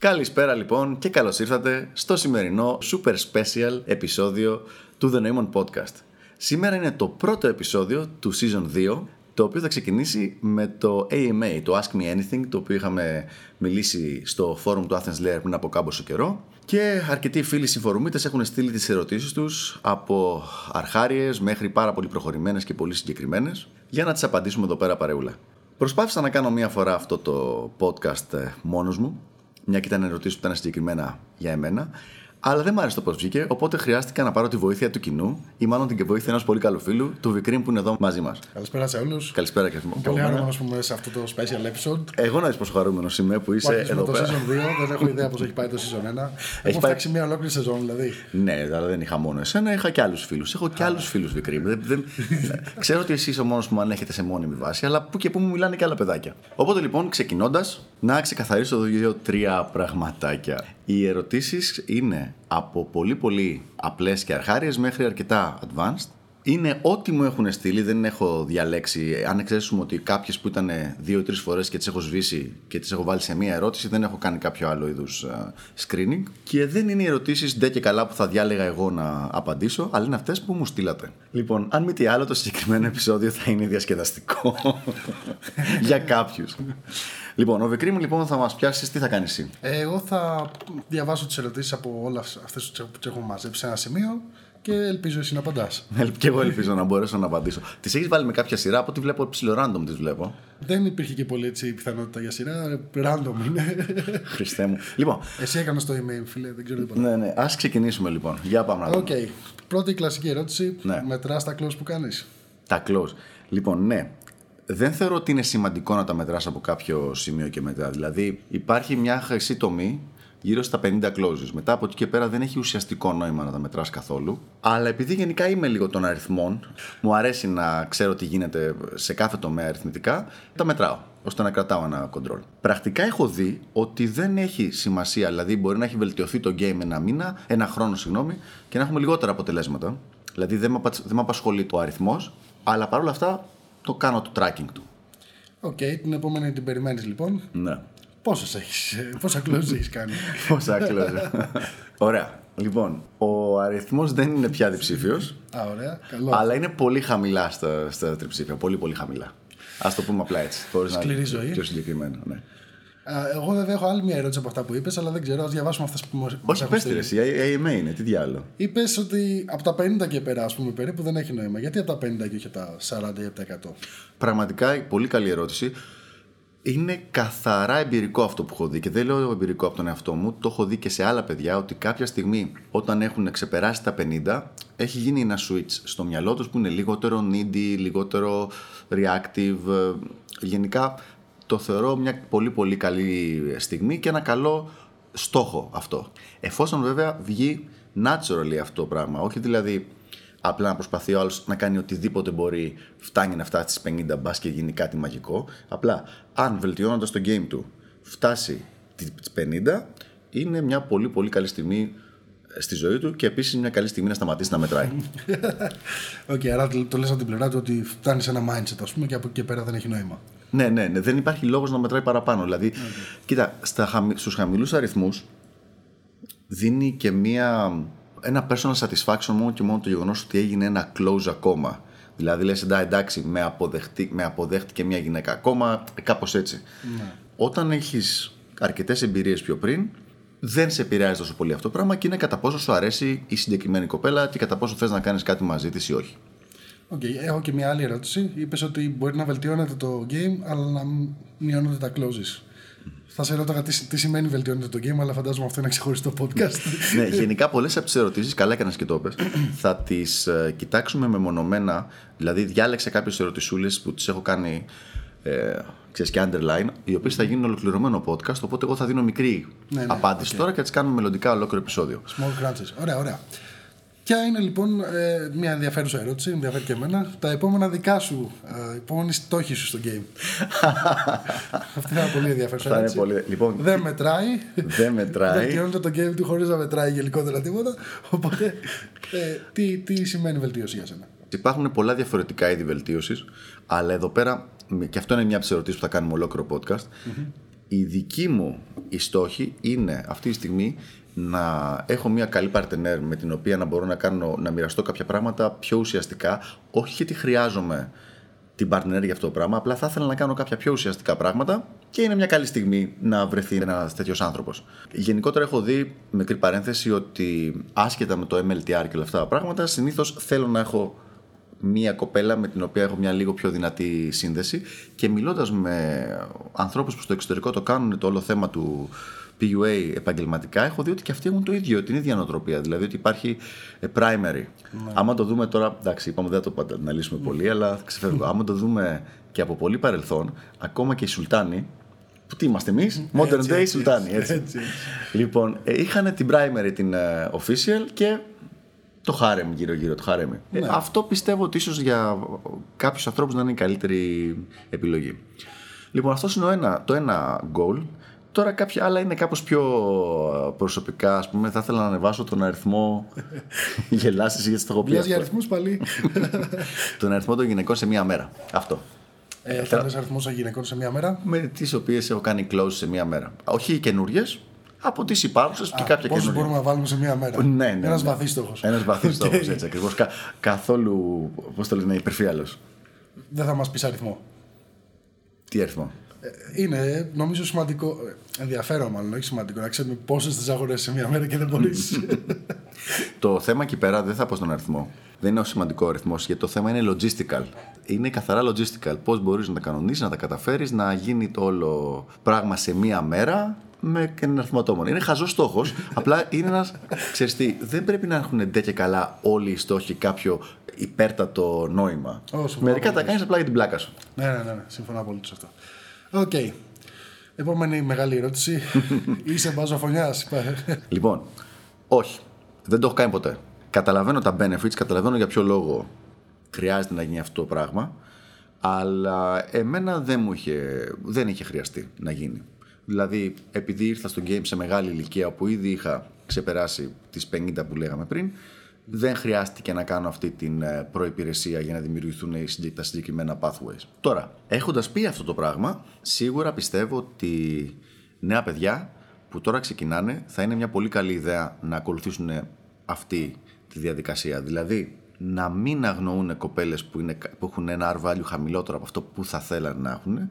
Καλησπέρα λοιπόν και καλώς ήρθατε στο σημερινό super special επεισόδιο του The Neumon Podcast. Σήμερα είναι το πρώτο επεισόδιο του Season 2 το οποίο θα ξεκινήσει με το AMA, το Ask Me Anything, το οποίο είχαμε μιλήσει στο forum του Athens Lair πριν από κάμποσο καιρό. Και αρκετοί φίλοι συμφορουμίτες έχουν στείλει τις ερωτήσεις τους από αρχάριες μέχρι πάρα πολύ προχωρημένες και πολύ συγκεκριμένες για να τις απαντήσουμε εδώ πέρα παρεούλα. Προσπάθησα να κάνω μία φορά αυτό το podcast ε, μόνος μου, μια και ήταν ερωτήσει που ήταν συγκεκριμένα για εμένα. Αλλά δεν μου άρεσε το πώς βγήκε, οπότε χρειάστηκα να πάρω τη βοήθεια του κοινού ή μάλλον την βοήθεια ενός πολύ καλού φίλου, του Βικρίμ που είναι εδώ μαζί μας. Καλησπέρα σε όλους. Καλησπέρα και Πολύ χαρούμενο που είμαι σε αυτό το special episode. Εγώ να δει πόσο χαρούμενο είμαι που είσαι Μάχης εδώ με το πέρα. season 2, δεν έχω ιδέα πώς έχει πάει το season 1. Έχω πάει- φτιάξει μια ολόκληρη σεζόν δηλαδή. Ναι, αλλά δεν είχα μόνο εσένα, είχα και άλλους φίλους. Έχω και άλλους φίλους Βικρίμ. Δεν, δεν... Ξέρω ότι εσύ είσαι ο μόνος που με ανέχεται σε μόνιμη βάση, αλλά που και που μου μιλάνε και άλλα παιδάκια. Οπότε λοιπόν, ξεκινώντας, να ξεκαθαρίσω δύο-τρία πραγματάκια. Οι ερωτήσεις είναι από πολύ πολύ απλές και αρχάριες μέχρι αρκετά advanced. Είναι ό,τι μου έχουν στείλει, δεν έχω διαλέξει. Αν εξαιρέσουμε ότι κάποιες που ήταν δύο-τρει φορές και τις έχω σβήσει και τις έχω βάλει σε μία ερώτηση, δεν έχω κάνει κάποιο άλλο είδους screening. Και δεν είναι οι ερωτήσεις ντε και καλά που θα διάλεγα εγώ να απαντήσω, αλλά είναι αυτές που μου στείλατε. Λοιπόν, αν μη τι άλλο, το συγκεκριμένο επεισόδιο θα είναι διασκεδαστικό για κάποιους. Λοιπόν, ο Βεκρίμ λοιπόν θα μας πιάσεις, τι θα κάνεις εσύ; Ε, Εγώ θα διαβάσω τις ερωτήσεις από όλες αυτές που τις έχουμε μαζέψει σε ένα σημείο και ελπίζω εσύ να απαντάς. Και εγώ ελπίζω να μπορέσω να απαντήσω. Τις έχεις βάλει με κάποια σειρά, από ό,τι βλέπω ψιλο random τις βλέπω. Δεν υπήρχε και πολύ έτσι πιθανότητα για σειρά. Random είναι. Χριστέ μου. Λοιπόν, Εσύ έκανες το email, φίλε, δεν ξέρω τίποτα. ναι, ναι, ας ξεκινήσουμε λοιπόν. Για πάμε να δούμε. Οκ. Πρώτη κλασική ερώτηση. Ναι. Μετρά τα close που κάνεις. Τα close. Λοιπόν, ναι. Δεν θεωρώ ότι είναι σημαντικό να τα μετράς από κάποιο σημείο και μετά. Δηλαδή, υπάρχει μια χρυσή τομή γύρω στα 50 closes. Μετά από εκεί και πέρα δεν έχει ουσιαστικό νόημα να τα μετράς καθόλου. Αλλά επειδή γενικά είμαι λίγο των αριθμών, μου αρέσει να ξέρω τι γίνεται σε κάθε τομέα αριθμητικά, τα μετράω ώστε να κρατάω ένα control. Πρακτικά έχω δει ότι δεν έχει σημασία, δηλαδή μπορεί να έχει βελτιωθεί το game ένα μήνα, ένα χρόνο συγγνώμη, και να έχουμε λιγότερα αποτελέσματα. Δηλαδή δεν με, απα- δεν με απασχολεί το αριθμός, αλλά παρόλα αυτά το κάνω το tracking του. Οκ, την επόμενη την περιμένεις λοιπόν. Ναι. Πόσες έχεις, πόσα close έχεις κάνει; Πόσα close. Ωραία. Λοιπόν, ο αριθμός δεν είναι πια διψήφιος, Α, ωραία. Καλό. αλλά είναι πολύ χαμηλά στα, στα τριψήφια. Πολύ, πολύ χαμηλά. Ας το πούμε απλά έτσι. Χωρίς να Σκληρή είναι ζωή. Πιο συγκεκριμένο. Ναι. Α, εγώ βέβαια έχω άλλη μια ερώτηση από αυτά που είπες, αλλά δεν ξέρω. Ας διαβάσουμε αυτές που μας Όχι, πες τη ρε, εσύ, AMA είναι, τι διάλογο. Είπες ότι από τα 50 και πέρα, ας πούμε, περίπου δεν έχει νόημα. Γιατί από τα 50 και όχι από τα 40 ή από τα 100. Πραγματικά, πολύ καλή ερώτηση. Είναι καθαρά εμπειρικό αυτό που έχω δει και δεν λέω εμπειρικό από τον εαυτό μου. Το έχω δει και σε άλλα παιδιά ότι κάποια στιγμή όταν έχουν ξεπεράσει τα 50 έχει γίνει ένα switch στο μυαλό τους που είναι λιγότερο needy, λιγότερο reactive. ε, Γενικά το θεωρώ μια πολύ πολύ καλή στιγμή και ένα καλό στόχο αυτό. Εφόσον βέβαια βγει naturally αυτό το πράγμα, όχι δηλαδή απλά να προσπαθεί ο άλλος να κάνει οτιδήποτε μπορεί, φτάνει να φτάσει στις 50 μπας και γίνει κάτι μαγικό. Απλά, αν βελτιώνοντας το game του φτάσει τις 50, είναι μια πολύ πολύ καλή στιγμή στη ζωή του και επίσης μια καλή στιγμή να σταματήσει να μετράει. Οκ, άρα το, το λες από την πλευρά του ότι φτάνει σε ένα mindset, ας πούμε, και από εκεί και πέρα δεν έχει νόημα. ναι, ναι, ναι, δεν υπάρχει λόγος να μετράει παραπάνω. Δηλαδή, κοίτα, στα, χαμη- στους χαμηλούς αριθμούς δίνει και μια, ένα personal satisfaction μόνο και μόνο το γεγονός ότι έγινε ένα close ακόμα. Δηλαδή λες «Εντά, εντάξει με, αποδεχτεί, με αποδέχτηκε μια γυναίκα ακόμα κάπως έτσι. Όταν έχεις αρκετές εμπειρίες πιο πριν δεν σε επηρεάζει τόσο πολύ αυτό το πράγμα και είναι κατά πόσο σου αρέσει η συγκεκριμένη κοπέλα και κατά πόσο θες να κάνεις κάτι μαζί της ή όχι. Οκ, έχω και μια άλλη ερώτηση. Είπες ότι μπορεί να βελτιώνεται το game, αλλά να μ- μειώνονται τα closes. Θα σε ρώταγα τι, τι σημαίνει βελτιώνεται το game, αλλά φαντάζομαι αυτό είναι ξεχωριστό podcast. ναι, γενικά πολλές από τις ερωτήσεις, καλά έκανα και το 'πες, θα τις κοιτάξουμε μεμονωμένα. Δηλαδή, διάλεξε κάποιες ερωτησούλες που τις έχω κάνει ε, ξέρεις, και underline, οι οποίες θα γίνουν ολοκληρωμένο podcast. Οπότε, εγώ θα δίνω μικρή Ναι, ναι, απάντηση τώρα και θα τις κάνουμε μελλοντικά ολόκληρο επεισόδιο. Small crunches. Ωραία, ωραία. Ποια είναι λοιπόν ε, μια ενδιαφέρουσα ερώτηση, ενδιαφέρει και εμένα, τα επόμενα δικά σου, ε, επόμενη στόχη σου στο game. Αυτή θα είναι πολύ ενδιαφέρουσα Θα είναι ερώτηση. πολύ. Λοιπόν, Δεν μετράει. δεν μετράει. Βελτιώνεται το game του χωρίς να μετράει γενικότερα τίποτα. Οπότε, ε, τι, τι σημαίνει βελτίωση για σένα; Υπάρχουν πολλά διαφορετικά είδη βελτίωσης, αλλά εδώ πέρα, και αυτό είναι μια από τις ερωτήσεις που θα κάνουμε ολόκληρο podcast, η δική μου η στόχη είναι αυτή τη στιγμή να έχω μια καλή partner με την οποία να μπορώ να, κάνω, να μοιραστώ κάποια πράγματα πιο ουσιαστικά, όχι γιατί χρειάζομαι την partner για αυτό το πράγμα, απλά θα ήθελα να κάνω κάποια πιο ουσιαστικά πράγματα και είναι μια καλή στιγμή να βρεθεί ένας τέτοιος άνθρωπος. Γενικότερα έχω δει, μικρή παρένθεση, ότι άσχετα με το MLTR και όλα αυτά τα πράγματα, συνήθως θέλω να έχω μία κοπέλα με την οποία έχω μια λίγο πιο δυνατή σύνδεση και μιλώντας με ανθρώπους που στο εξωτερικό το κάνουν το όλο θέμα του PUA επαγγελματικά, έχω δει ότι και αυτοί έχουν το ίδιο, την ίδια νοοτροπία. Δηλαδή ότι υπάρχει ε, primary. Ναι. Άμα το δούμε τώρα, εντάξει, είπαμε δεν θα το αναλύσουμε πολύ, αλλά ξεφεύγω. Άμα το δούμε και από πολύ παρελθόν, ακόμα και οι Σουλτάνοι, που τι είμαστε εμείς, Modern Day Σουλτάνοι. Έτσι. έτσι. Λοιπόν, ε, είχαν την primary, την uh, official και το χάρεμ γύρω-γύρω, το χάρεμ. Ναι. Ε, αυτό πιστεύω ότι ίσως για κάποιους ανθρώπους να είναι η καλύτερη επιλογή. Λοιπόν, αυτός είναι ένα, το ένα goal. Τώρα κάποια άλλα είναι κάπως πιο προσωπικά. Ας πούμε, θα ήθελα να ανεβάσω τον αριθμό γελάσεις γιατί το έχω πει. για αριθμούς πάλι. τον αριθμό των γυναικών σε μία μέρα. Αυτό. Ε, θα λες αριθμούς των γυναικών σε μία μέρα; Με τις οποίες έχω κάνει close σε μία μέρα. Όχι οι καινούριες, από τις υπάρχουσες και κάποια καινούργια. μπορούμε να βάλουμε σε μία μέρα; Ναι, ναι. Ένας ναι. βαθύ στόχο. Ένας βαθύ στόχο, έτσι ακριβώς. Κα, καθόλου, πώς το λένε, υπερφύαλος. Δεν θα μας πεις αριθμό. Τι αριθμό; Ε, είναι νομίζω σημαντικό, ε, ενδιαφέρον μάλλον, όχι σημαντικό, να ξέρουμε πόσες τι αγορέ σε μία μέρα και δεν μπορείς. το θέμα εκεί πέρα δεν θα πω στον αριθμό. Δεν είναι ο σημαντικό αριθμός, γιατί το θέμα είναι logistical. Είναι καθαρά logistical. Πώς μπορείς να τα κανονίσεις, να τα καταφέρεις, να γίνει το όλο πράγμα σε μία μέρα με έναν αριθμό ατόμων. Είναι χαζός στόχος. απλά είναι ένας. Ξέρεις τι, δεν πρέπει να έχουν ντε και καλά όλοι οι στόχοι κάποιο υπέρτατο νόημα. Μερικά τα κάνεις απλά για την πλάκα σου. Ναι, ναι, ναι. Συμφωνώ πολύ σε αυτό. OK. Okay. Επόμενη μεγάλη ερώτηση. Είσαι μπαζοφονιάς. λοιπόν, όχι. Δεν το έχω κάνει ποτέ. Καταλαβαίνω τα benefits, καταλαβαίνω για ποιο λόγο χρειάζεται να γίνει αυτό το πράγμα. Αλλά εμένα δεν μου είχε, δεν είχε χρειαστεί να γίνει. Δηλαδή, επειδή ήρθα στο game σε μεγάλη ηλικία που ήδη είχα ξεπεράσει τις 50 που λέγαμε πριν, δεν χρειάστηκε να κάνω αυτή την ε, προϋπηρεσία για να δημιουργηθούν τα συγκεκριμένα pathways. Τώρα, έχοντας πει αυτό το πράγμα, σίγουρα πιστεύω ότι νέα παιδιά που τώρα ξεκινάνε θα είναι μια πολύ καλή ιδέα να ακολουθήσουν αυτή τη διαδικασία. Δηλαδή, να μην αγνοούν κοπέλες που, είναι, που έχουν ένα R value χαμηλότερο από αυτό που θα θέλανε να έχουν,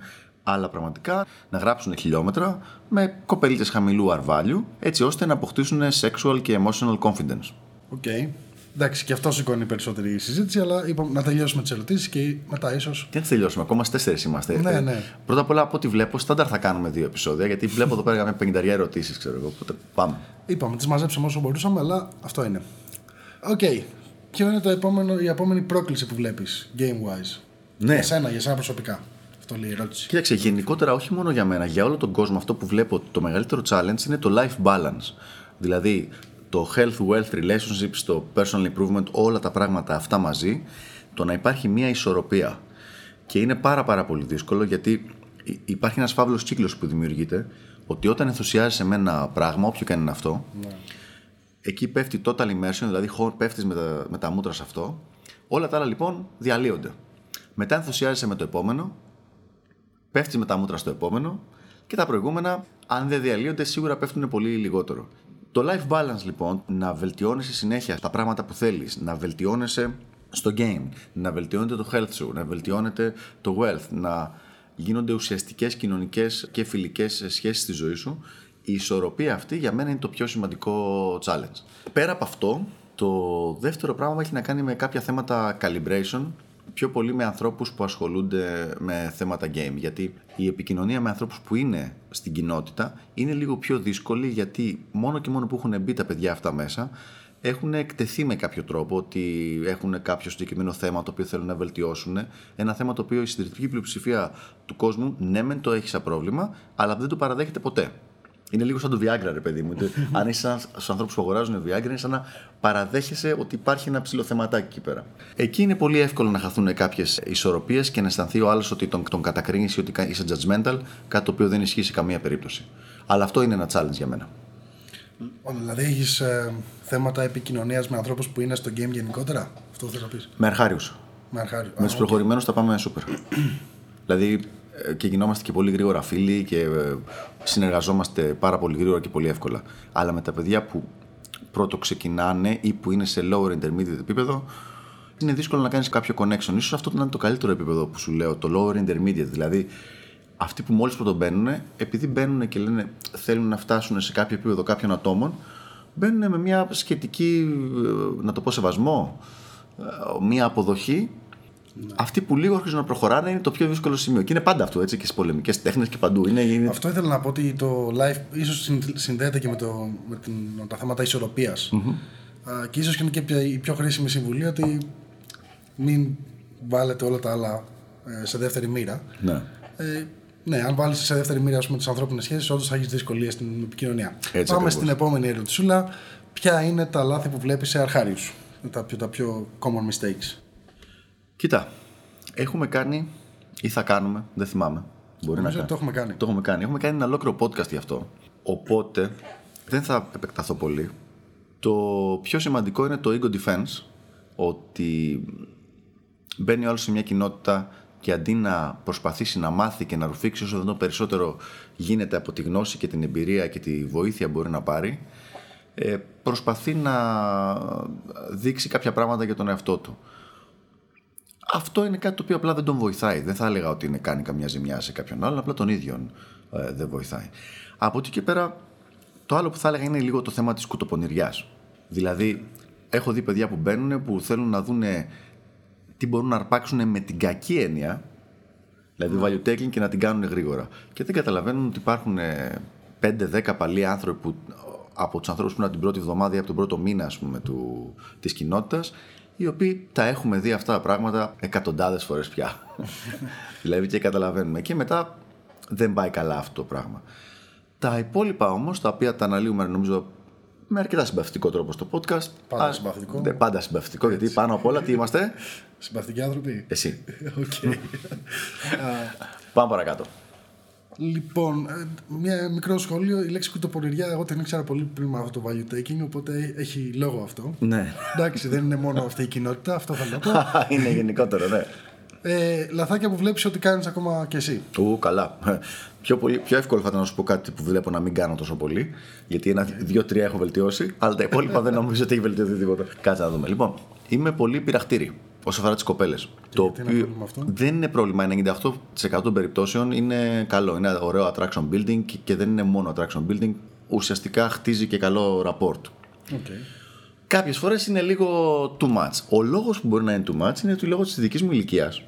αλλά πραγματικά να γράψουν χιλιόμετρα με κοπελίτσες χαμηλού R value, έτσι ώστε να αποκτήσουν sexual και emotional confidence. OK. Okay. Εντάξει, και αυτό σηκώνει περισσότερη συζήτηση, αλλά είπαμε να τελειώσουμε τις ερωτήσεις και μετά ίσως. Τι να τελειώσουμε, ακόμα στις τέσσερις είμαστε. Ναι, ναι. Πρώτα απ' όλα, από ό,τι βλέπω, στάνταρ θα κάνουμε δύο επεισόδια, γιατί βλέπω εδώ πέρα με 50 ερωτήσεις, ξέρω εγώ. Οπότε πάμε. Είπαμε, τις μαζέψαμε όσο μπορούσαμε, αλλά αυτό είναι. OK. Okay. Ποιο είναι το επόμενο, η επόμενη πρόκληση που βλέπεις, game wise. Ναι. Για σένα, για σένα προσωπικά. Αυτό λέει η ερώτηση. Κοίταξε, γενικότερα, όχι μόνο για μένα, για όλο τον κόσμο, αυτό που βλέπω το μεγαλύτερο challenge είναι το life balance. Δηλαδή, το health, wealth, relationships, το personal improvement, όλα τα πράγματα αυτά μαζί, το να υπάρχει μια ισορροπία. Και είναι πάρα πάρα πολύ δύσκολο γιατί υπάρχει ένας φαύλος κύκλος που δημιουργείται ότι όταν ενθουσιάζεσαι με ένα πράγμα, όποιο και αν είναι αυτό, ναι. εκεί πέφτει total immersion, δηλαδή πέφτεις με τα, με τα μούτρα σε αυτό, όλα τα άλλα λοιπόν διαλύονται. Μετά ενθουσιάζεσαι με το επόμενο, πέφτεις με τα μούτρα στο επόμενο και τα προηγούμενα, αν δεν διαλύονται, σίγουρα πέφτουν πολύ λιγότερο. Το life balance λοιπόν, να βελτιώνεσαι συνέχεια τα πράγματα που θέλεις, να βελτιώνεσαι στο game, να βελτιώνεται το health σου, να βελτιώνεται το wealth, να γίνονται ουσιαστικές κοινωνικές και φιλικές σχέσεις στη ζωή σου, η ισορροπία αυτή για μένα είναι το πιο σημαντικό challenge. Πέρα από αυτό, το δεύτερο πράγμα έχει να κάνει με κάποια θέματα calibration πιο πολύ με ανθρώπους που ασχολούνται με θέματα game. Γιατί η επικοινωνία με ανθρώπους που είναι στην κοινότητα είναι λίγο πιο δύσκολη γιατί μόνο και μόνο που έχουν μπει τα παιδιά αυτά μέσα έχουν εκτεθεί με κάποιο τρόπο ότι έχουν κάποιο συγκεκριμένο θέμα το οποίο θέλουν να βελτιώσουν. Ένα θέμα το οποίο η συντηρητική πλειοψηφία του κόσμου ναι, μεν το έχει σαν πρόβλημα, αλλά δεν το παραδέχεται ποτέ. Είναι λίγο σαν το Viagra, ρε παιδί μου. Αν είσαι στους ανθρώπους που αγοράζουν Viagra, είναι σαν να παραδέχεσαι ότι υπάρχει ένα ψηλό θεματάκι εκεί πέρα. Εκεί είναι πολύ εύκολο να χαθούν κάποιες ισορροπίες και να αισθανθεί ο άλλος ότι τον, τον κατακρίνεις ή ότι είσαι judgmental, κάτι το οποίο δεν ισχύει σε καμία περίπτωση. Αλλά αυτό είναι ένα challenge για μένα. Δηλαδή, έχεις ε, θέματα επικοινωνίας με ανθρώπους που είναι στο game γενικότερα; Αυτό θες να πεις; Με αρχάριους. Με, με τους προχωρημένους θα πάμε super. δηλαδή, ε, και γινόμαστε και πολύ γρήγορα φίλοι και ε, συνεργαζόμαστε πάρα πολύ γρήγορα και πολύ εύκολα. Αλλά με τα παιδιά που πρώτο ξεκινάνε ή που είναι σε lower intermediate επίπεδο, είναι δύσκολο να κάνεις κάποιο connection. Ίσως αυτό να είναι το καλύτερο επίπεδο που σου λέω, το lower intermediate. Δηλαδή, αυτοί που μόλις πρωτομπαίνουν, επειδή μπαίνουν και λένε θέλουν να φτάσουν σε κάποιο επίπεδο κάποιων ατόμων, μπαίνουν με μια σχετική, ε, να το πω, σεβασμό, ε, μια αποδοχή. Αυτοί που λίγο αρχίζουν να προχωράνε είναι το πιο δύσκολο σημείο. Και είναι πάντα αυτό έτσι και στις πολεμικές τέχνες και παντού. Είναι, είναι... Αυτό ήθελα να πω ότι το live ίσως συνδέεται και με, το, με, την, με τα θέματα ισορροπίας. Mm-hmm. Και ίσως και είναι και η πιο χρήσιμη συμβουλή ότι μην βάλετε όλα τα άλλα ε, σε δεύτερη μοίρα. Ναι. Ε, ναι, αν βάλεις σε δεύτερη μοίρα τις ανθρώπινες σχέσεις, όντως θα έχεις δυσκολίες στην επικοινωνία. Έτσι Πάμε ακριβώς. στην επόμενη ερωτησούλα. Ποια είναι τα λάθη που βλέπεις σε αρχάριους, τα πιο, τα πιο common mistakes. Κοίτα, έχουμε κάνει ή θα κάνουμε, δεν θυμάμαι. Μπορεί Νομίζω να ότι το έχουμε κάνει. Το έχουμε κάνει. Έχουμε κάνει ένα ολόκληρο podcast γι' αυτό. Οπότε δεν θα επεκταθώ πολύ. Το πιο σημαντικό είναι το ego defense. Ότι μπαίνει ο άλλος σε μια κοινότητα και αντί να προσπαθήσει να μάθει και να ρουφήξει όσο δυνατόν περισσότερο γίνεται από τη γνώση και την εμπειρία και τη βοήθεια που μπορεί να πάρει, ε, προσπαθεί να δείξει κάποια πράγματα για τον εαυτό του. Αυτό είναι κάτι το οποίο απλά δεν τον βοηθάει. Δεν θα έλεγα ότι είναι κάνει καμιά ζημιά σε κάποιον άλλον, απλά τον ίδιο ε, δεν βοηθάει. Από εκεί και πέρα, το άλλο που θα έλεγα είναι λίγο το θέμα της κουτοπονηριάς. Δηλαδή, έχω δει παιδιά που μπαίνουν που θέλουν να δουν τι μπορούν να αρπάξουν με την κακή έννοια, δηλαδή value taking και να την κάνουν γρήγορα. Και δεν καταλαβαίνουν ότι υπάρχουν 5-10 παλιοί άνθρωποι που από τους ανθρώπους που είναι από την πρώτη εβδομάδα ή από τον πρώτο μήνα ας πούμε, του, της κοινότητας οι οποίοι τα έχουμε δει αυτά τα πράγματα εκατοντάδες φορές πια. δηλαδή και καταλαβαίνουμε. Και μετά δεν πάει καλά αυτό το πράγμα. Τα υπόλοιπα όμως, τα οποία τα αναλύουμε νομίζω με αρκετά συμπαθητικό τρόπο στο podcast. Πάντα Α, συμπαθητικό. Ναι, πάντα συμπαθητικό, γιατί πάνω απ' όλα τι είμαστε; Συμπαθητικοί άνθρωποι. Εσύ. Οκ. Πάμε παρακάτω. Λοιπόν, ε, μια μικρό σχόλιο. Η λέξη κουτοπονηριά εγώ την ήξερα πολύ πριν με αυτό το value taking, οπότε έχει λόγο αυτό. Ναι. Εντάξει, δεν είναι μόνο αυτή η κοινότητα, αυτό θέλω να πω. Είναι γενικότερο, ναι. Ε, λαθάκια που βλέπεις ότι κάνεις ακόμα κι εσύ. Ου, καλά. Πιο, πολύ, πιο εύκολο θα ήταν να σου πω κάτι που βλέπω να μην κάνω τόσο πολύ. Γιατί ένα, δύο-τρία έχω βελτιώσει. Αλλά τα υπόλοιπα δεν νομίζω ότι έχει βελτιωθεί τίποτα. Κάτσε να δούμε. Λοιπόν, είμαι πολύ πειραχτήρι όσο αφορά τις κοπέλες. Το γιατί είναι πρόβλημα αυτό; δεν είναι πρόβλημα. 98% των περιπτώσεων είναι καλό. Είναι ωραίο attraction building και- και δεν είναι μόνο attraction building. Ουσιαστικά χτίζει και καλό rapport. Okay. Κάποιες φορές είναι λίγο too much. Ο λόγος που μπορεί να είναι too much είναι ότι λόγω της δικής μου ηλικίας.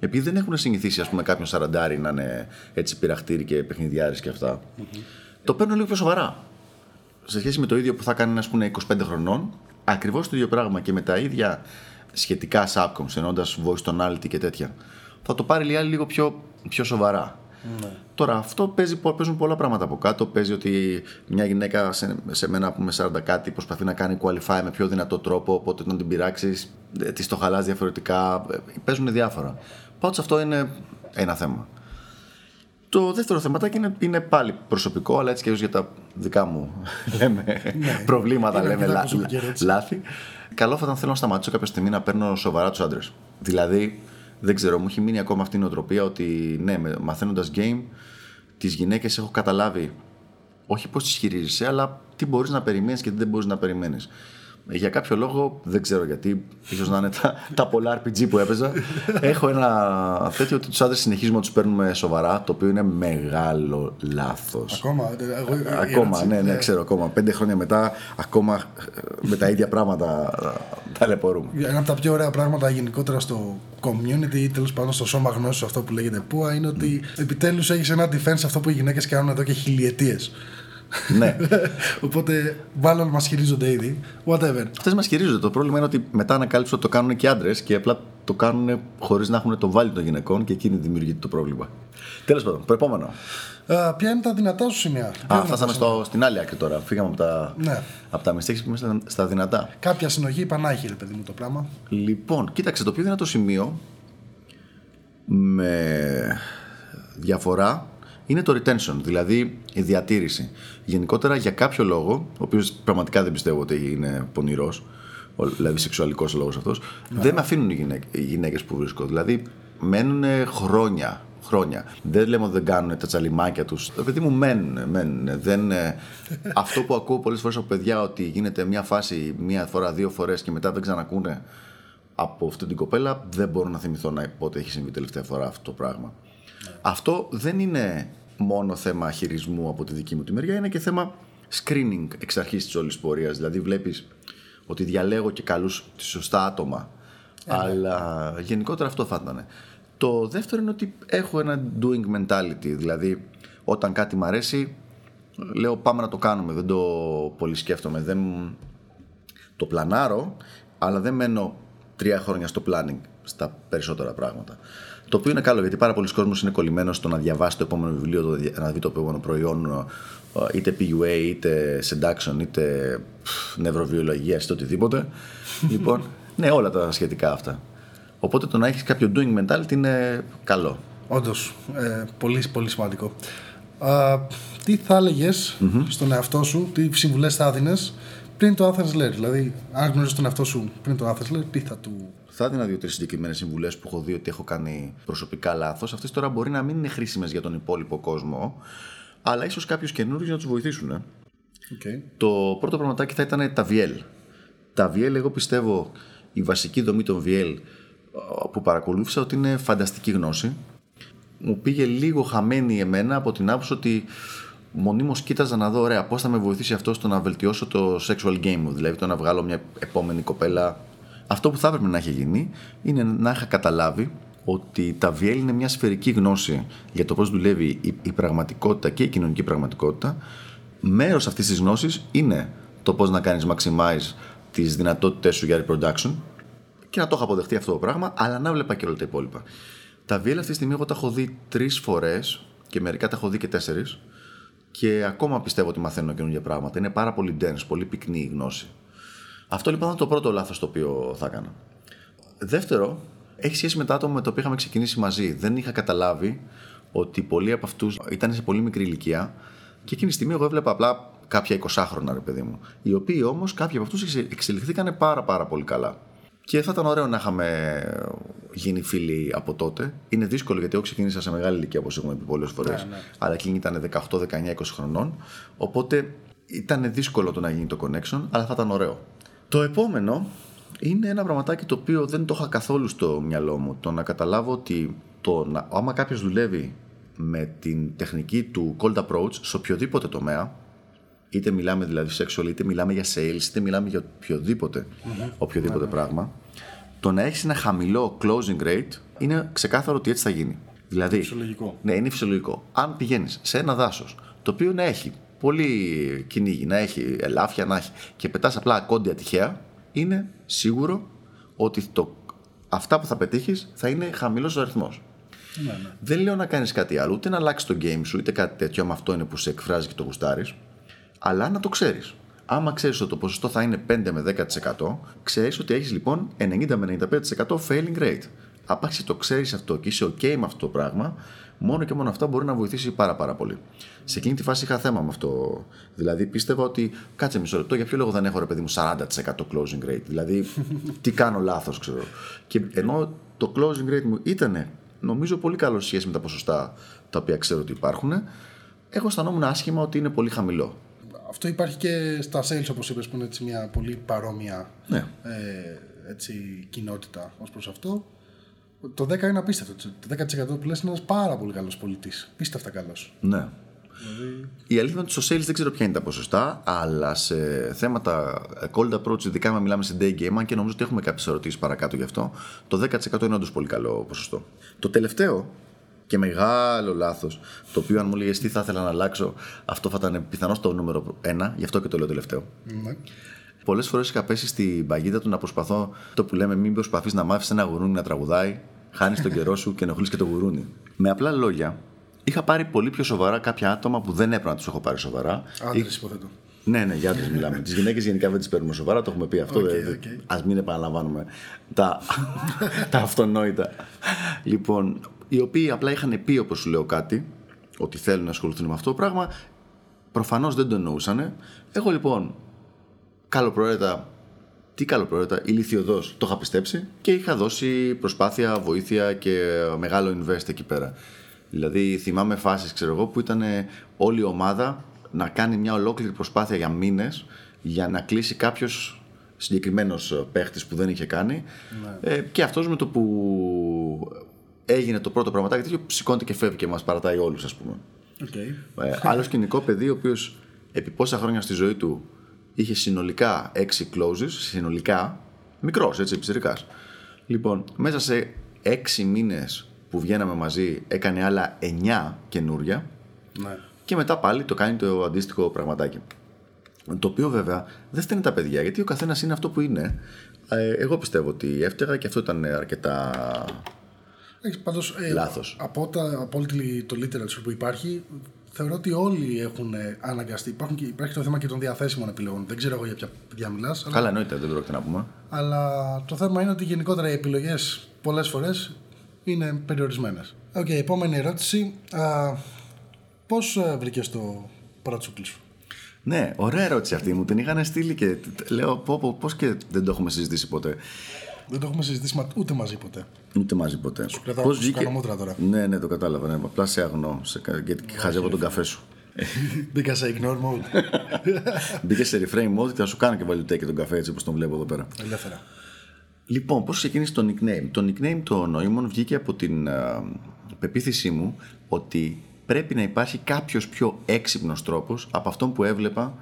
Επειδή δεν έχουν συνηθίσει, ας πούμε, κάποιον σαραντάρι να είναι έτσι πειραχτήρι και παιχνιδιάρης και αυτά, το παίρνω λίγο πιο σοβαρά. Σε σχέση με το ίδιο που θα κάνει, ας πούμε, 25 χρονών, ακριβώς το ίδιο πράγμα και με τα ίδια σχετικά subcoms, ενώντας voice tonality και τέτοια, θα το πάρει η άλλη λίγο πιο, πιο σοβαρά. Τώρα αυτό παίζει, παίζουν πολλά πράγματα από κάτω. Παίζει ότι μια γυναίκα σε, σε μένα που με 40 κάτι προσπαθεί να κάνει qualify με πιο δυνατό τρόπο. Οπότε όταν την πειράξεις, της το χαλάς διαφορετικά. Ε, Παίζουν διάφορα. Πάντως αυτό είναι ένα θέμα. Το δεύτερο θεματάκι είναι, είναι πάλι προσωπικό, αλλά έτσι και για τα δικά μου λέμε, προβλήματα, Είναι λέμε αρκετά λά- προσωπική ερώτηση. λάθη. Καλό θα ήταν θέλω να σταματήσω κάποια στιγμή να παίρνω σοβαρά τους άντρες. Δηλαδή, δεν ξέρω, μου έχει μείνει ακόμα αυτή η νοοτροπία ότι ναι, μαθαίνοντας game, τις γυναίκες έχω καταλάβει όχι πώς τις χειρίζεσαι, αλλά τι μπορείς να περιμένεις και τι δεν μπορείς να περιμένεις. Για κάποιο λόγο, δεν ξέρω γιατί, ίσως να είναι τα, τα πολλά RPG που έπαιζα. Έχω ένα τέτοιο ότι τους άντρες συνεχίζουμε να τους παίρνουμε σοβαρά, το οποίο είναι μεγάλο λάθος. Ακόμα. ε, Εγώ, η Ακόμα, ερώτηση- ναι, ναι, ξέρω ακόμα. Πέντε χρόνια μετά, ακόμα ε, με τα ίδια πράγματα ε, ταλαιπωρούμε. Ένα από τα πιο ωραία πράγματα γενικότερα στο community ή τέλος πάντων στο σώμα γνώσης, αυτό που λέγεται Πούα, είναι ότι επιτέλους έχεις ένα defense αυτό που οι γυναίκες κάνουν εδώ και χιλιετίες. Ναι. Οπότε μάλλον μας χειρίζονται ήδη. Whatever. Αυτές μας χειρίζονται. Το πρόβλημα είναι ότι μετά ανακάλυψα ότι το κάνουν και άντρες και απλά το κάνουν χωρίς να έχουν το βάλει των γυναικών και εκείνη δημιουργείται το πρόβλημα. Τέλος πάντων, προεπόμενο. Α, ποια είναι τα δυνατά σου σημεία; Ποια Α, είναι τα φτάσαμε στο, στην άλλη άκρη τώρα. Φύγαμε από τα, Ναι. από τα mistakes που είμαστε στα δυνατά. Κάποια συνοχή πανάχει, ρε παιδί μου, το πράγμα. Λοιπόν, κοίταξε, το πιο δυνατό σημείο με διαφορά είναι το retention, δηλαδή η διατήρηση. Γενικότερα για κάποιο λόγο, ο οποίος πραγματικά δεν πιστεύω ότι είναι πονηρός, ο- δηλαδή σεξουαλικός λόγος αυτός, δεν με αφήνουν οι, γυναίκ, οι γυναίκες που βρίσκω. Δηλαδή μένουν χρόνια χρόνια. Δεν λέμε ότι δεν κάνουν τα τσαλιμάκια τους. Το παιδί μου μένουν. μένουν. Δεν, ε, αυτό που ακούω πολλές φορές από παιδιά ότι γίνεται μια φάση μία φορά, δύο φορές και μετά δεν ξανακούνε από αυτή την κοπέλα, δεν μπορώ να θυμηθώ να, πότε έχει συμβεί τελευταία φορά αυτό το πράγμα. Αυτό δεν είναι μόνο θέμα χειρισμού από τη δική μου τη μεριά, είναι και θέμα screening εξ αρχής της όλης πορείας. Δηλαδή, βλέπεις ότι διαλέγω και καλούς σωστά άτομα. Ε, ναι. αλλά γενικότερα αυτό θα ήταν. Το δεύτερο είναι ότι έχω ένα doing mentality. Δηλαδή, όταν κάτι μου αρέσει, λέω πάμε να το κάνουμε. Δεν το πολύ σκέφτομαι. Δεν... Το πλανάρω, αλλά δεν μένω τρία χρόνια στο planning στα περισσότερα πράγματα. Το οποίο είναι καλό γιατί πάρα πολλοί κόσμοι είναι κολλημένοι στο να διαβάσει το επόμενο βιβλίο, να δει το επόμενο προϊόν, ε, είτε PUA, είτε seduction, είτε νευροβιολογία, είτε οτιδήποτε. λοιπόν, ναι, όλα τα σχετικά αυτά. Οπότε το να έχεις κάποιο doing mentality είναι καλό. Όντως. Ε, πολύ, πολύ σημαντικό. Α, τι θα έλεγες mm-hmm. στον εαυτό σου, τι συμβουλές θα έδινες πριν το Athens Lair; Δηλαδή, αν γνωρίζεις τον εαυτό σου πριν το Athens Lair, τι θα του. Θα έδινα δύο-τρεις συγκεκριμένες συμβουλές που έχω δει ότι έχω κάνει προσωπικά λάθος. Αυτές τώρα μπορεί να μην είναι χρήσιμες για τον υπόλοιπο κόσμο, αλλά ίσως κάποιου καινούριου να τους βοηθήσουν. Ε. Okay. Το πρώτο πραγματάκι θα ήταν τα VL. Τα VL, εγώ πιστεύω, η βασική δομή των VL που παρακολούθησα ότι είναι φανταστική γνώση. Μου πήγε λίγο χαμένη εμένα από την άποψη ότι μονίμως κοίταζα να δω ωραία πώς θα με βοηθήσει αυτό στο να βελτιώσω το sexual game μου, δηλαδή το να βγάλω μια επόμενη κοπέλα. Αυτό που θα έπρεπε να έχει γίνει είναι να είχα καταλάβει ότι τα VL είναι μια σφαιρική γνώση για το πώς δουλεύει η, πραγματικότητα και η κοινωνική πραγματικότητα. Μέρος αυτής της γνώσης είναι το πώς να κάνεις maximize τις δυνατότητες σου για reproduction και να το έχω αποδεχτεί αυτό το πράγμα, αλλά να βλέπα και όλα τα υπόλοιπα. Τα VL αυτή τη στιγμή εγώ τα έχω δει τρεις φορές και μερικά τα έχω δει και τέσσερις και ακόμα πιστεύω ότι μαθαίνω καινούργια πράγματα. Είναι πάρα πολύ dense, πολύ πυκνή η γνώση. Αυτό λοιπόν ήταν το πρώτο λάθος το οποίο θα έκανα. Δεύτερο, έχει σχέση με τα άτομα με τα οποία είχαμε ξεκινήσει μαζί. Δεν είχα καταλάβει ότι πολλοί από αυτούς ήταν σε πολύ μικρή ηλικία και εκείνη τη στιγμή εγώ έβλεπα απλά κάποια 20 ρε παιδί μου. Οι οποίοι όμως κάποιοι από αυτούς εξελιχθήκαν πάρα, πάρα πολύ καλά. Και θα ήταν ωραίο να είχαμε γίνει φίλοι από τότε. Είναι δύσκολο γιατί εγώ ξεκίνησα σε μεγάλη ηλικία, όπως έχουμε πει πολλές φορές. Ναι, ναι. Αλλά εκείνη ήταν 18, 19, 20 χρονών. Οπότε ήταν δύσκολο το να γίνει το connection, αλλά θα ήταν ωραίο. Το επόμενο είναι ένα πραγματάκι το οποίο δεν το είχα καθόλου στο μυαλό μου. Το να καταλάβω ότι το να, άμα κάποιος δουλεύει με την τεχνική του cold approach σε οποιοδήποτε τομέα, είτε μιλάμε δηλαδή sexual, είτε μιλάμε για sales, είτε μιλάμε για οποιοδήποτε, οποιοδήποτε πράγμα, το να έχεις ένα χαμηλό closing rate είναι ξεκάθαρο ότι έτσι θα γίνει. Δηλαδή, είναι φυσιολογικό. Ναι, είναι φυσιολογικό. Αν πηγαίνεις σε ένα δάσος το οποίο να έχει πολύ κυνήγι, να έχει ελάφια, να έχει και πετάς απλά ακόντια τυχαία, είναι σίγουρο ότι το, αυτά που θα πετύχεις θα είναι χαμηλός ο αριθμός. Ναι, ναι. Δεν λέω να κάνεις κάτι άλλο, ούτε να αλλάξεις το game σου, είτε κάτι τέτοιο, άμα αυτό είναι που σε εκφράζει και το γουστάρεις αλλά να το ξέρεις. Άμα ξέρεις ότι το ποσοστό θα είναι 5 με 10%, ξέρεις ότι έχεις λοιπόν 90 με 95% failing rate. Άπαξε το ξέρεις αυτό και είσαι OK με αυτό το πράγμα, μόνο και μόνο αυτό μπορεί να βοηθήσει πάρα, πάρα πολύ. Σε εκείνη τη φάση είχα θέμα με αυτό. Δηλαδή πίστευα ότι κάτσε μισό λεπτό, για ποιο λόγο δεν έχω ρε παιδί μου 40% closing rate. Δηλαδή, τι κάνω λάθος, ξέρω. Και ενώ το closing rate μου ήταν νομίζω πολύ καλός σχέση με τα ποσοστά τα οποία ξέρω ότι υπάρχουν, εγώ αισθανόμουν άσχημα ότι είναι πολύ χαμηλό. Αυτό υπάρχει και στα sales όπως είπες που είναι έτσι μια πολύ παρόμοια ναι. ε, έτσι, κοινότητα ως προς αυτό. Το 10 είναι απίστευτο. Το 10% που λες είναι ένας πάρα πολύ καλός πολιτής. Πίστευτα καλός. Ναι. Δηλαδή... Η αλήθεια είναι ότι στο sales δεν ξέρω ποια είναι τα ποσοστά, αλλά σε θέματα cold approach, ειδικά αν μιλάμε σε day game, και νομίζω ότι έχουμε κάποιες ερωτήσεις παρακάτω γι' αυτό, το 10% είναι όντως πολύ καλό ποσοστό. Το τελευταίο και μεγάλο λάθος, το οποίο αν μου λέγε τι θα ήθελα να αλλάξω, αυτό θα ήταν πιθανώς το νούμερο ένα, γι' αυτό και το λέω τελευταίο. Ναι. Πολλές φορές είχα πέσει στην παγίδα του να προσπαθώ το που λέμε μην προσπαθείς να μάθεις ένα γουρούνι να τραγουδάει, χάνεις τον καιρό σου και ενοχλείς και το γουρούνι. Με απλά λόγια, είχα πάρει πολύ πιο σοβαρά κάποια άτομα που δεν έπρεπε να τους έχω πάρει σοβαρά. Άντρες, υποθέτω. Ναι, ναι, για άντρες μιλάμε. τις γυναίκες γενικά δεν τις παίρνουμε σοβαρά, το έχουμε πει αυτό. Okay, okay. Α μην επαναλαμβάνουμε τα, τα αυτονόητα. Λοιπόν, οι οποίοι απλά είχαν πει, όπως σου λέω, κάτι, ότι θέλουν να ασχοληθούν με αυτό το πράγμα, προφανώς δεν το εννοούσαν. Εγώ λοιπόν, καλοπροαίρετα, τι καλοπροαίρετα, ηλικιωδώ το είχα πιστέψει και είχα δώσει προσπάθεια, βοήθεια και μεγάλο invest εκεί πέρα. Δηλαδή θυμάμαι φάσεις ξέρω εγώ που ήταν όλη η ομάδα να κάνει μια ολόκληρη προσπάθεια για μήνες για να κλείσει κάποιος συγκεκριμένος παίχτης που δεν είχε κάνει. Ε, και αυτός με το που έγινε το πρώτο πραγματάκι τέτοιο, σηκώνεται και φεύγει και μας παρατάει όλους, ας πούμε. Okay. Ε, άλλο σκηνικό παιδί, ο οποίος επί πόσα χρόνια στη ζωή του είχε συνολικά 6 closes, συνολικά, μικρός έτσι, επιστηρικά. Λοιπόν, μέσα σε 6 μήνες που βγαίναμε μαζί, έκανε άλλα 9 καινούρια. Ναι. Και μετά πάλι το κάνει το αντίστοιχο πραγματάκι. Το οποίο βέβαια δεν φταίνει τα παιδιά, γιατί ο καθένας είναι αυτό που είναι. Ε, εγώ πιστεύω ότι έφταιγα και αυτό ήταν αρκετά Έχεις πάντως, ε, λάθος. Από, τα, από όλη το literature που υπάρχει, θεωρώ ότι όλοι έχουν ε, αναγκαστεί. Υπάρχουν και, υπάρχει το θέμα και των διαθέσιμων επιλογών. Δεν ξέρω εγώ για ποια παιδιά μιλάς. Αλλά, Καλά, εννοείται, δεν πρόκειται να πούμε. αλλά το θέμα είναι ότι γενικότερα οι επιλογές πολλές φορές είναι περιορισμένες. Οκ, επόμενη ερώτηση. Πώς βρήκες το παρατσούκλι σου, Ναι, ωραία ερώτηση αυτή μου. Την είχαν στείλει και τ- λέω πω, πω, πώς και δεν το έχουμε συζητήσει ποτέ. Δεν το έχουμε συζητήσει μα- ούτε μαζί ποτέ. Ούτε μαζί ποτέ. κρατάω- Πώς σου κάνω μούτρα τώρα. Ναι, ναι, το κατάλαβα. Ναι. Απλά σε αγνώ. Σε... κα- Γιατί χαζεύω τον καφέ σου. Μπήκα σε ignore mode. Μπήκα σε reframe mode και θα σου κάνω και value take τον καφέ έτσι όπως τον βλέπω εδώ πέρα. Ελεύθερα. Λοιπόν, πώς ξεκίνησε το nickname; Το nickname το νοήμων βγήκε από την α, πεποίθησή μου ότι πρέπει να υπάρχει κάποιος πιο έξυπνος τρόπος από αυτόν που έβλεπα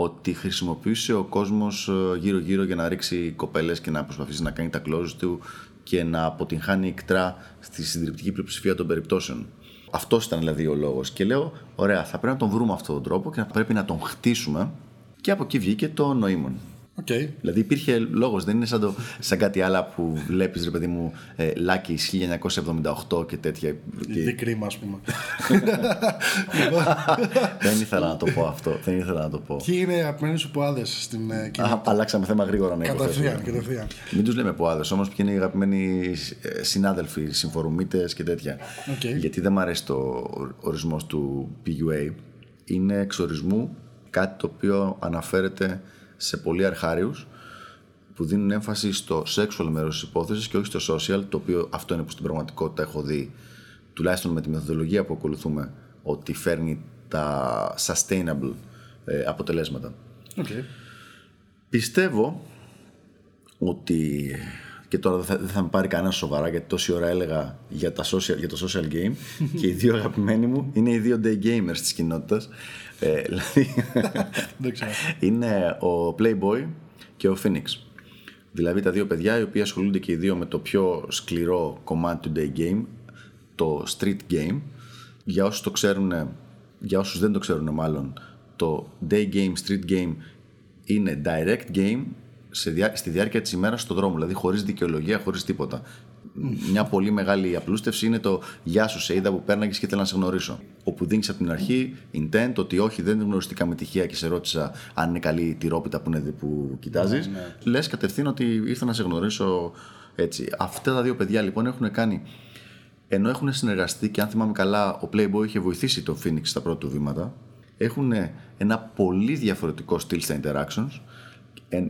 ότι χρησιμοποιούσε ο κόσμος γύρω-γύρω για να ρίξει κοπέλες και να προσπαθήσει να κάνει τα close του και να αποτυγχάνει ικτρά στη συντριπτική πλειοψηφία των περιπτώσεων. Αυτός ήταν δηλαδή ο λόγος. Και λέω, ωραία, θα πρέπει να τον βρούμε αυτόν τον τρόπο και να πρέπει να τον χτίσουμε. Και από εκεί βγήκε το νοήμων. Οκ. Δηλαδή υπήρχε λόγος, δεν είναι σαν, το, σαν κάτι άλλο που βλέπεις ρε παιδί μου ε, Lucky 1978 και τέτοια. Και Δεν κρίμα, ας πούμε. δεν ήθελα να το πω αυτό, δεν ήθελα να το πω. Ποιοι είναι οι αγαπημένοι σου πουάδες στην ε, κοινή. Α, αλλάξαμε θέμα γρήγορα να υποθέσουμε. Κατευθείαν, κατευθείαν. Μην τους λέμε πουάδες, όμως ποιοι είναι οι αγαπημένοι ε, συνάδελφοι, συμφορουμίτες και τέτοια. Οκ. Γιατί δεν μου αρέσει το ορισμός του PUA. Είναι εξορισμού κάτι το οποίο αναφέρεται σε πολύ αρχάριους που δίνουν έμφαση στο sexual μέρος της υπόθεσης και όχι στο social, το οποίο αυτό είναι που στην πραγματικότητα έχω δει, τουλάχιστον με τη μεθοδολογία που ακολουθούμε, ότι φέρνει τα sustainable ε, αποτελέσματα. Οκ. Πιστεύω ότι και τώρα δεν θα, δεν θα με πάρει κανένα σοβαρά γιατί τόση ώρα έλεγα για, τα social, για το social game και οι δύο αγαπημένοι μου είναι οι δύο day gamers της κοινότητας ε, δηλαδή Δεν ξέρω. είναι ο Playboy και ο Phoenix δηλαδή τα δύο παιδιά οι οποίοι ασχολούνται και οι δύο με το πιο σκληρό κομμάτι του day game το street game για όσους το ξέρουν για όσους δεν το ξέρουν μάλλον το day game, street game είναι direct game σε διά- στη διάρκεια της ημέρας στον δρόμο, δηλαδή χωρίς δικαιολογία, χωρίς τίποτα. Μια πολύ μεγάλη απλούστευση είναι το Γεια σου, σε είδα που πέρναγες και ήθελα να σε γνωρίσω. Όπου δίνεις από την αρχή intent ότι όχι, δεν γνωριστήκαμε τυχαία και σε ρώτησα αν είναι καλή η τυρόπιτα που, είναι, που κοιτάζεις. Λες κατευθείαν ότι ήρθα να σε γνωρίσω έτσι. Αυτά τα δύο παιδιά λοιπόν έχουν κάνει ενώ έχουν συνεργαστεί και αν θυμάμαι καλά, ο Playboy είχε βοηθήσει τον Phoenix στα πρώτα του βήματα. Έχουν ένα πολύ διαφορετικό στυλ στα interactions ε,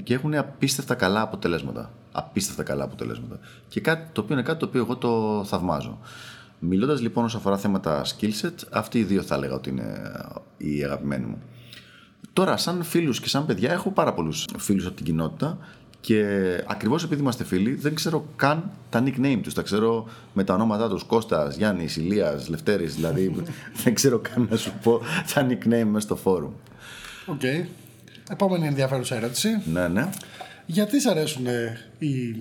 και έχουν απίστευτα καλά αποτελέσματα. Απίστευτα καλά αποτελέσματα. Και κάτι το οποίο είναι κάτι το οποίο εγώ το θαυμάζω. Μιλώντας λοιπόν όσον αφορά θέματα skill set, αυτοί οι δύο θα έλεγα ότι είναι οι αγαπημένοι μου. Τώρα, σαν φίλους και σαν παιδιά, έχω πάρα πολλούς φίλους από την κοινότητα και ακριβώς επειδή είμαστε φίλοι, δεν ξέρω καν τα nickname τους. Τα ξέρω με τα ονόματά τους Κώστας, Γιάννης, Ηλίας, Λευτέρης. Δηλαδή, δεν ξέρω καν να σου πω τα nickname μέσα στο φόρουμ. Οκ. Επόμενη ενδιαφέρουσα ερώτηση. Ναι, ναι. Γιατί σ' αρέσουν ε, οι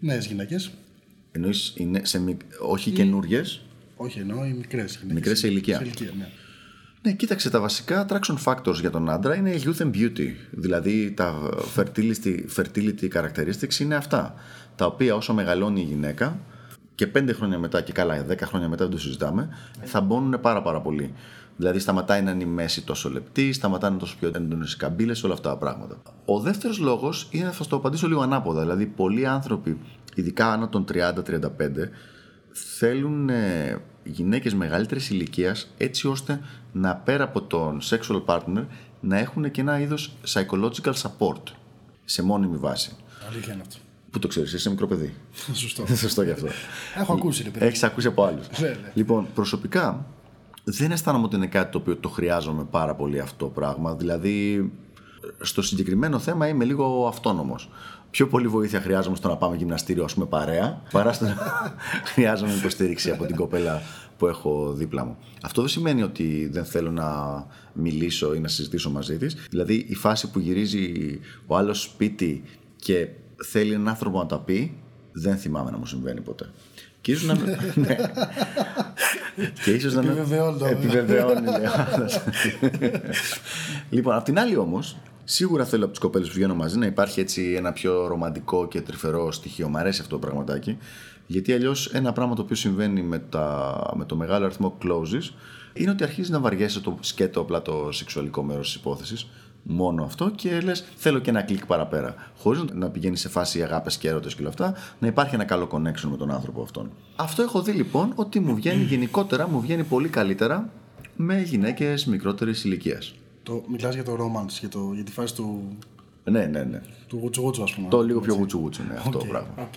νέες γυναίκες, Εννοείς σε μικ... όχι καινούριε. Όχι εννοώ οι μικρές γυναίκες. Μικρές σε ηλικία. Σε ηλικία, ναι. Ναι, κοίταξε, τα βασικά attraction factors για τον άντρα είναι η youth and beauty. Δηλαδή τα fertility, fertility characteristics είναι αυτά. Τα οποία όσο μεγαλώνει η γυναίκα και πέντε χρόνια μετά και καλά, δέκα χρόνια μετά δεν το συζητάμε, θα μπώνουν πάρα πάρα πολύ. Δηλαδή σταματάει να είναι η μέση τόσο λεπτή, σταματάνε τόσο πιο έντονες οι καμπύλες, όλα αυτά τα πράγματα. Ο δεύτερος λόγος είναι, θα στο απαντήσω λίγο ανάποδα. Δηλαδή, πολλοί άνθρωποι, ειδικά άνω των 30-35, θέλουν ε, γυναίκες μεγαλύτερης ηλικίας έτσι ώστε να πέρα από τον sexual partner να έχουν και ένα είδος psychological support σε μόνιμη βάση. Αλήθεια είναι αυτό. Πού το ξέρεις, είσαι μικρό παιδί. Σωστό. Σωστό γι' αυτό. Έχω ακούσει, ρε παιδί. Έχεις ακούσει από άλλους. Ναι, ναι. Λοιπόν, προσωπικά δεν αισθάνομαι ότι είναι κάτι το οποίο το χρειάζομαι πάρα πολύ αυτό το πράγμα. Δηλαδή, στο συγκεκριμένο θέμα είμαι λίγο αυτόνομος. Πιο πολύ βοήθεια χρειάζομαι στο να πάμε γυμναστήριο, ας πούμε, παρέα, παρά στο να χρειάζομαι υποστήριξη από την κοπέλα που έχω δίπλα μου. Αυτό δεν σημαίνει ότι δεν θέλω να μιλήσω ή να συζητήσω μαζί της. Δηλαδή, η φάση που γυρίζει ο άλλος σπίτι και θέλει έναν άνθρωπο να τα πει, δεν θυμάμαι να μου συμβαίνει ποτέ. Και ίσως να... ναι. Και ίσως να... Επιβεβαιώνω. Επιβεβαιώνει, λέει ο άλλος. λοιπόν, απ' την άλλη όμως, σίγουρα θέλω από τις κοπέλες που βγαίνω μαζί να υπάρχει έτσι ένα πιο ρομαντικό και τρυφερό στοιχείο. Μ' αρέσει αυτό το πραγματάκι. Γιατί αλλιώς ένα πράγμα το οποίο συμβαίνει με, τα, με το μεγάλο αριθμό closes είναι ότι αρχίζει να βαριέσαι το σκέτο απλά το σεξουαλικό μέρος της υπόθεσης. Μόνο αυτό και λες: Θέλω και ένα κλικ παραπέρα. Χωρίς να πηγαίνει σε φάση αγάπες και έρωτες και όλα αυτά, να υπάρχει ένα καλό connection με τον άνθρωπο αυτόν. Αυτό έχω δει λοιπόν ότι μου βγαίνει γενικότερα, μου βγαίνει πολύ καλύτερα με γυναίκες μικρότερης ηλικίας. Το, μιλάς για το romance, για, το, για τη φάση του, Ναι, ναι, ναι. του γουτσουγούτσου, ας πούμε. Το λίγο πιο γουτσου γουτσου, ναι, αυτό το Οκ, πράγμα. οκ.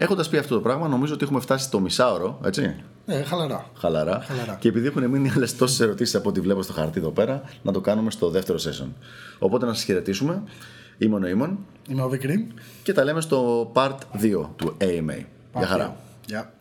Έχοντας πει αυτό το πράγμα, νομίζω ότι έχουμε φτάσει στο μισάωρο, έτσι. Ναι, χαλαρά. Χαλαρά. Χαλαρά. Και επειδή έχουν μείνει άλλες τόσες ερωτήσεις από ό,τι βλέπω στο χαρτί εδώ πέρα, να το κάνουμε στο δεύτερο session. Οπότε να σας χαιρετήσουμε. Είμαι ο Νοήμων Είμαι ο Βικρή. και τα λέμε στο part 2 του AMA. Γεια χαρά. Γεια.